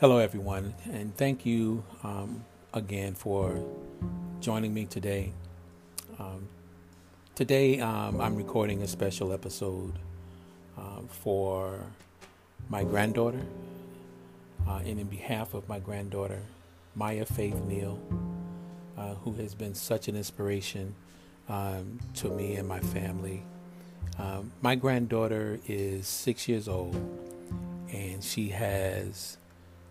Hello, everyone, and thank you um, again for joining me today. Um, today, um, I'm recording a special episode uh, for my granddaughter, uh, and in behalf of my granddaughter, Maya Faith Neal, uh, who has been such an inspiration um, to me and my family. Um, my granddaughter is six years old, and she has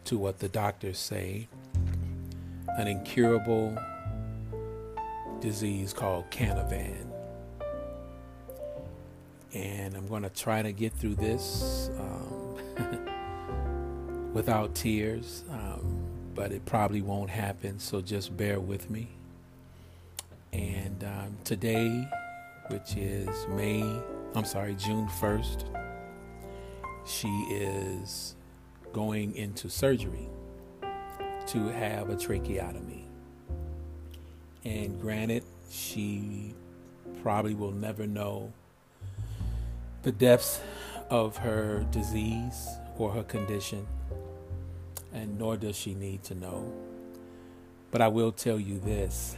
to what the doctors say an incurable disease called Canavan. And I'm going to try to get through this um, without tears, um, but it probably won't happen, so just bear with me. And um, today, which is May, I'm sorry, June 1st, she is going into surgery to have a tracheotomy. And granted, she probably will never know the depths of her disease or her condition, and nor does she need to know. But I will tell you this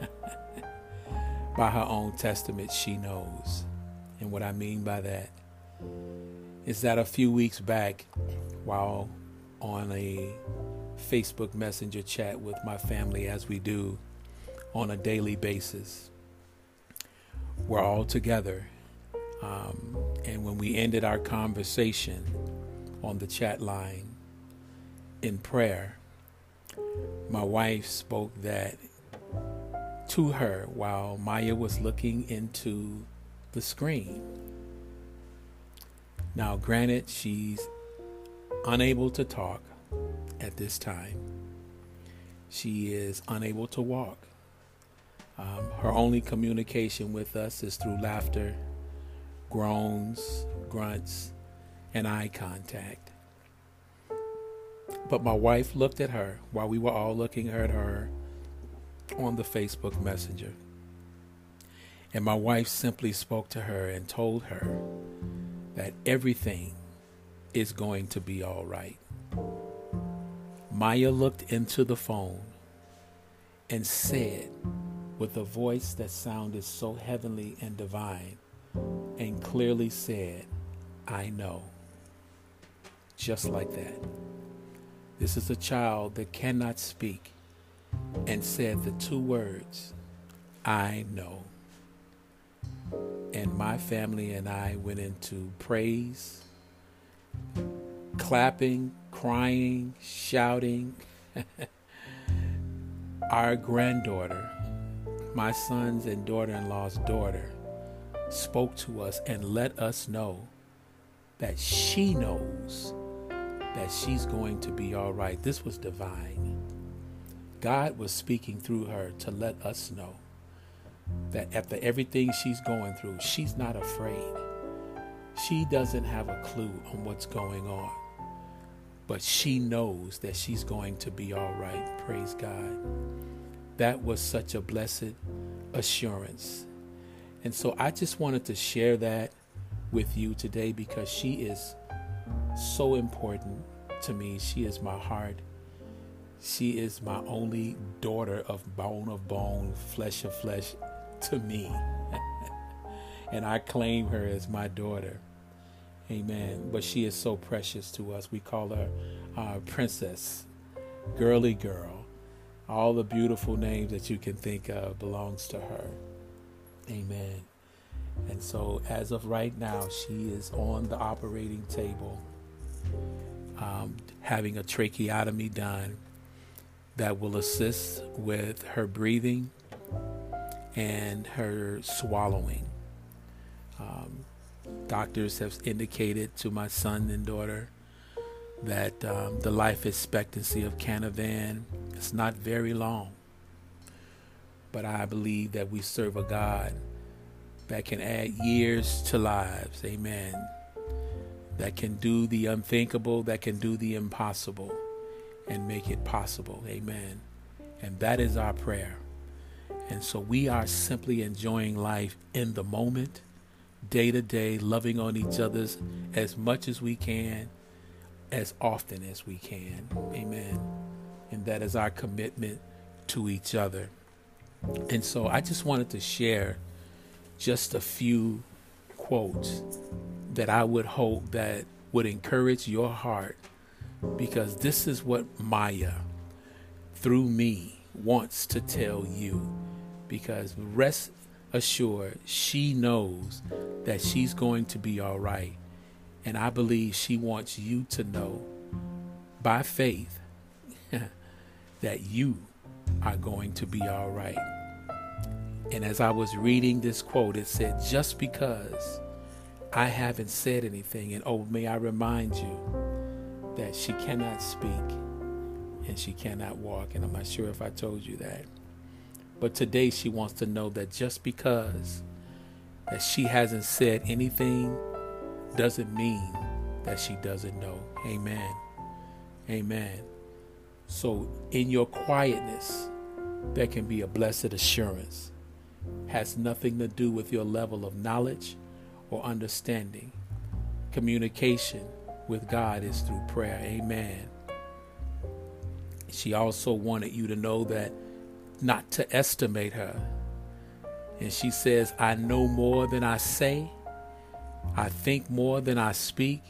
by her own testament, she knows. And what I mean by that is that a few weeks back, while on a Facebook Messenger chat with my family, as we do on a daily basis. We're all together. Um, and when we ended our conversation on the chat line in prayer, my wife spoke that to her while Maya was looking into the screen. Now, granted, she's unable to talk at this time. She is unable to walk. Um, her only communication with us is through laughter, groans, grunts, and eye contact. But my wife looked at her while we were all looking at her on the Facebook Messenger. And my wife simply spoke to her and told her that everything is going to be all right. Maya looked into the phone and said, with a voice that sounded so heavenly and divine, and clearly said, I know. Just like that. This is a child that cannot speak and said the two words, I know. And my family and I went into praise clapping, crying, shouting. Our granddaughter, my son's and daughter in law's daughter, spoke to us and let us know that she knows that she's going to be all right. This was divine. God was speaking through her to let us know that after everything she's going through, she's not afraid. She doesn't have a clue on what's going on but she knows that she's going to be all right. Praise God. That was such a blessed assurance. And so I just wanted to share that with you today because she is so important to me. She is my heart. She is my only daughter of bone of bone, flesh of flesh to me. and I claim her as my daughter. Amen. But she is so precious to us. We call her our princess, girly girl. All the beautiful names that you can think of belongs to her. Amen. And so, as of right now, she is on the operating table, um, having a tracheotomy done that will assist with her breathing and her swallowing. Um, Doctors have indicated to my son and daughter that um, the life expectancy of Canavan is not very long. But I believe that we serve a God that can add years to lives. Amen. That can do the unthinkable, that can do the impossible and make it possible. Amen. And that is our prayer. And so we are simply enjoying life in the moment day to day, loving on each other as much as we can, as often as we can. Amen. And that is our commitment to each other. And so I just wanted to share just a few quotes that I would hope that would encourage your heart because this is what Maya through me wants to tell you because rest assured she knows that she's going to be all right and I believe she wants you to know by faith that you are going to be all right. And as I was reading this quote, it said, Just because I haven't said anything, and oh, may I remind you that she cannot speak and she cannot walk. And I'm not sure if I told you that. But today she wants to know that just because that she hasn't said anything doesn't mean that she doesn't know. Amen. Amen. So in your quietness, there can be a blessed assurance. Has nothing to do with your level of knowledge or understanding. Communication with God is through prayer. Amen. She also wanted you to know that not to estimate her. And she says, I know more than I say, I think more than I speak,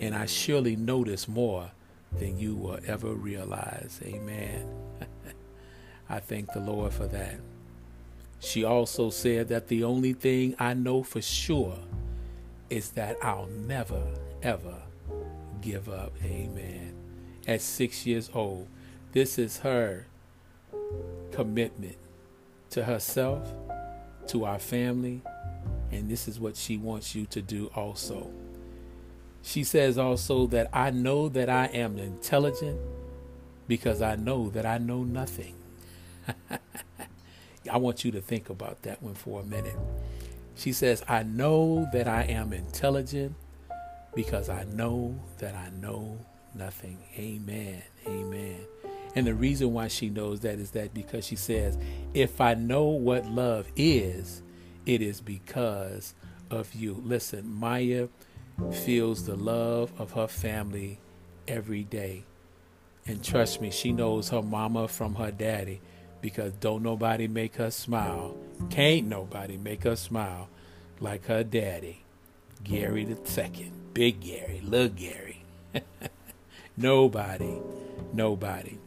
and I surely notice more than you will ever realize. Amen. I thank the Lord for that. She also said that the only thing I know for sure is that I'll never, ever give up. Amen. At six years old, this is her commitment to herself, to our family, and this is what she wants you to do also. She says also that I know that I am intelligent because I know that I know nothing. I want you to think about that one for a minute. She says, I know that I am intelligent because I know that I know nothing. Amen. Amen. And the reason why she knows that is that because she says, if I know what love is, it is because of you. Listen, Maya feels the love of her family every day. And trust me, she knows her mama from her daddy because don't nobody make her smile. Can't nobody make her smile like her daddy, Gary the second, Big Gary, Little Gary. nobody, nobody.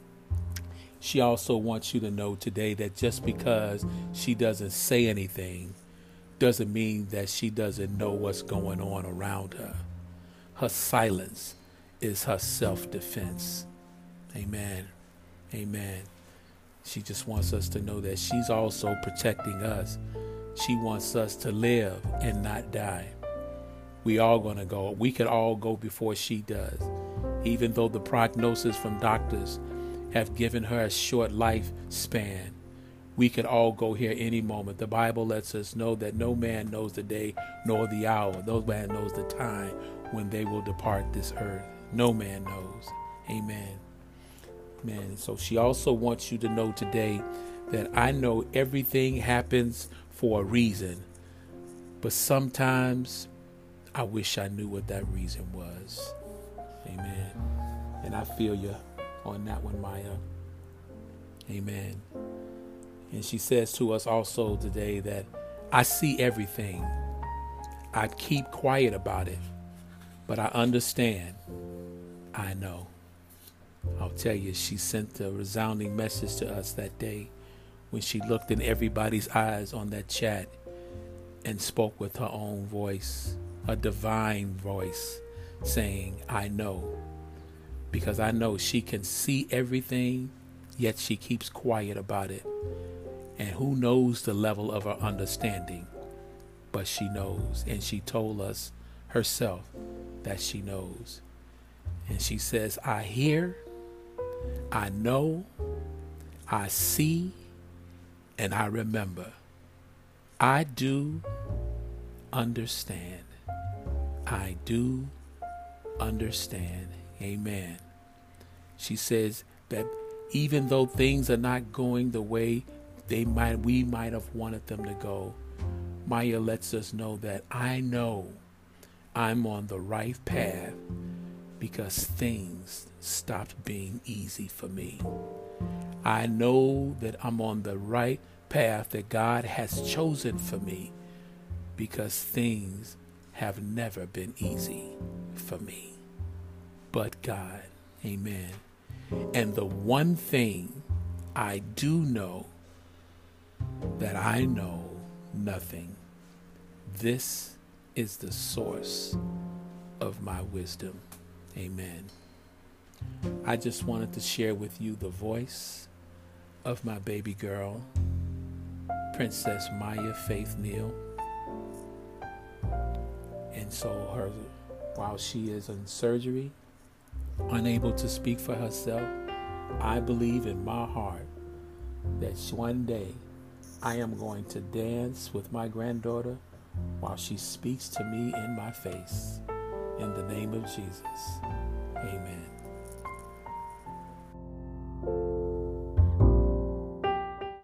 She also wants you to know today that just because she doesn't say anything doesn't mean that she doesn't know what's going on around her. Her silence is her self defense. Amen. Amen. She just wants us to know that she's also protecting us. She wants us to live and not die. We all going to go. We could all go before she does. Even though the prognosis from doctors have given her a short lifespan, we could all go here any moment. The Bible lets us know that no man knows the day nor the hour. No man knows the time when they will depart this earth. No man knows. Amen. Amen. So she also wants you to know today that I know everything happens for a reason, but sometimes I wish I knew what that reason was. Amen. And I feel you on that one, Maya. Amen. And she says to us also today that I see everything. I keep quiet about it, but I understand. I know. I'll tell you, she sent a resounding message to us that day when she looked in everybody's eyes on that chat and spoke with her own voice, a divine voice, saying, I know. Because I know she can see everything, yet she keeps quiet about it. And who knows the level of her understanding? But she knows. And she told us herself that she knows. And she says, I hear, I know, I see, and I remember. I do understand. I do understand. Amen. She says that even though things are not going the way they might we might have wanted them to go. Maya lets us know that I know I'm on the right path because things stopped being easy for me. I know that I'm on the right path that God has chosen for me because things have never been easy for me. But God, amen. And the one thing I do know that I know nothing. This is the source of my wisdom. Amen. I just wanted to share with you the voice of my baby girl, Princess Maya Faith Neal. And so her while she is in surgery, unable to speak for herself, I believe in my heart that one day I am going to dance with my granddaughter while she speaks to me in my face. In the name of Jesus. Amen.